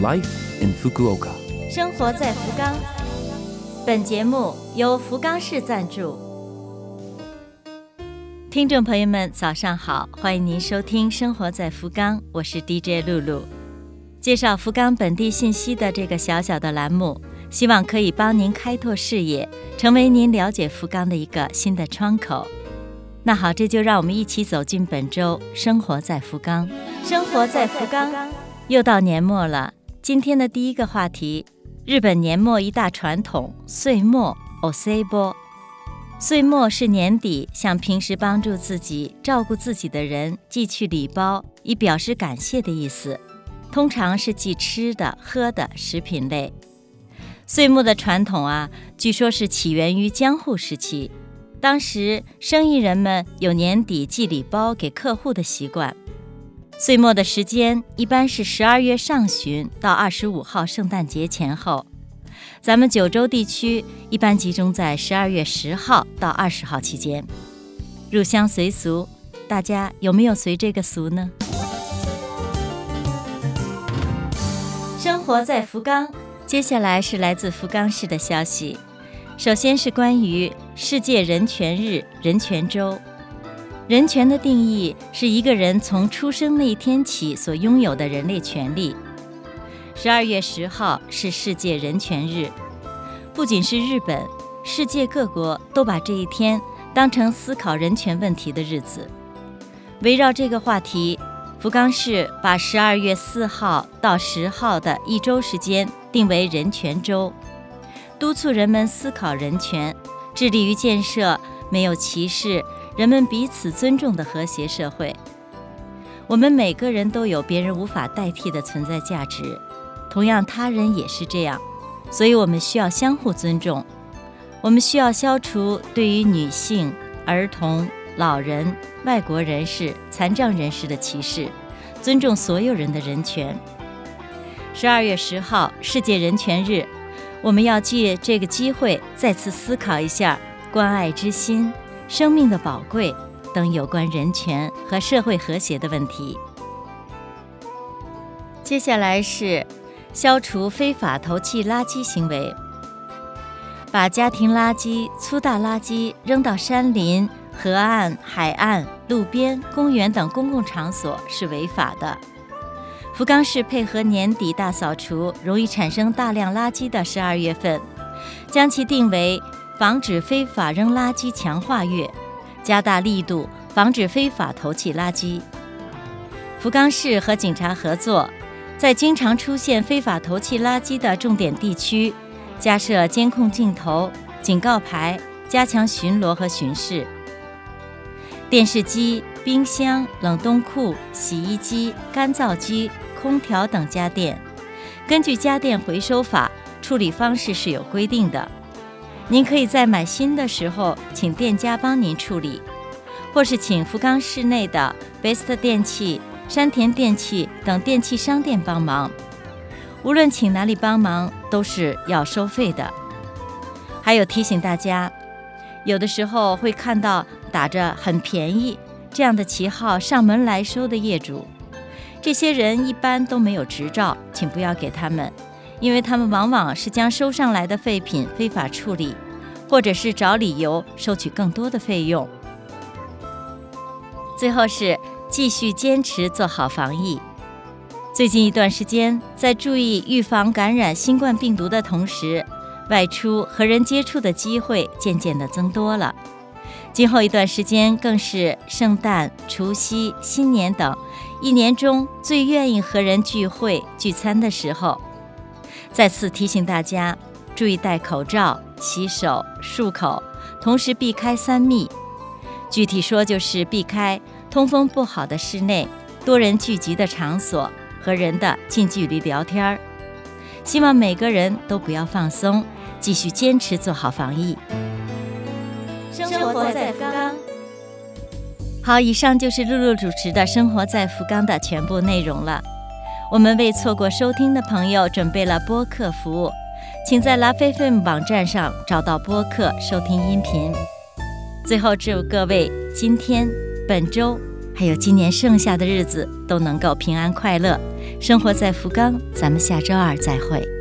Life in Fukuoka。生活在福冈。本节目由福冈市赞助。听众朋友们，早上好，欢迎您收听《生活在福冈》，我是 DJ 露露。介绍福冈本地信息的这个小小的栏目，希望可以帮您开拓视野，成为您了解福冈的一个新的窗口。那好，这就让我们一起走进本周《生活在福冈》。生活在福冈，又到年末了。今天的第一个话题，日本年末一大传统——岁末 o s e b o。岁末是年底向平时帮助自己、照顾自己的人寄去礼包，以表示感谢的意思。通常是寄吃的、喝的食品类。岁末的传统啊，据说是起源于江户时期，当时生意人们有年底寄礼包给客户的习惯。岁末的时间一般是十二月上旬到二十五号圣诞节前后，咱们九州地区一般集中在十二月十号到二十号期间。入乡随俗，大家有没有随这个俗呢？生活在福冈，接下来是来自福冈市的消息。首先是关于世界人权日、人权周。人权的定义是一个人从出生那一天起所拥有的人类权利。十二月十号是世界人权日，不仅是日本，世界各国都把这一天当成思考人权问题的日子。围绕这个话题，福冈市把十二月四号到十号的一周时间定为人权周，督促人们思考人权，致力于建设没有歧视。人们彼此尊重的和谐社会。我们每个人都有别人无法代替的存在价值，同样他人也是这样，所以我们需要相互尊重。我们需要消除对于女性、儿童、老人、外国人士、残障人士的歧视，尊重所有人的人权。十二月十号，世界人权日，我们要借这个机会再次思考一下关爱之心。生命的宝贵等有关人权和社会和谐的问题。接下来是消除非法投弃垃圾行为。把家庭垃圾、粗大垃圾扔到山林、河岸、海岸、路边、公园等公共场所是违法的。福冈市配合年底大扫除，容易产生大量垃圾的十二月份，将其定为。防止非法扔垃圾强化月，加大力度防止非法投弃垃圾。福冈市和警察合作，在经常出现非法投弃垃圾的重点地区，加设监控镜头、警告牌，加强巡逻和巡视。电视机、冰箱、冷冻库、洗衣机、干燥机、空调等家电，根据家电回收法，处理方式是有规定的。您可以在买新的时候请店家帮您处理，或是请福冈市内的 Best 电器、山田电器等电器商店帮忙。无论请哪里帮忙，都是要收费的。还有提醒大家，有的时候会看到打着很便宜这样的旗号上门来收的业主，这些人一般都没有执照，请不要给他们。因为他们往往是将收上来的废品非法处理，或者是找理由收取更多的费用。最后是继续坚持做好防疫。最近一段时间，在注意预防感染新冠病毒的同时，外出和人接触的机会渐渐的增多了。今后一段时间，更是圣诞、除夕、新年等一年中最愿意和人聚会聚餐的时候。再次提醒大家，注意戴口罩、洗手、漱口，同时避开三密。具体说，就是避开通风不好的室内、多人聚集的场所和人的近距离聊天儿。希望每个人都不要放松，继续坚持做好防疫。生活在福冈。好，以上就是露露主持的《生活在福冈》的全部内容了。我们为错过收听的朋友准备了播客服务，请在拉菲菲姆网站上找到播客收听音频。最后，祝各位今天、本周还有今年剩下的日子都能够平安快乐，生活在福冈，咱们下周二再会。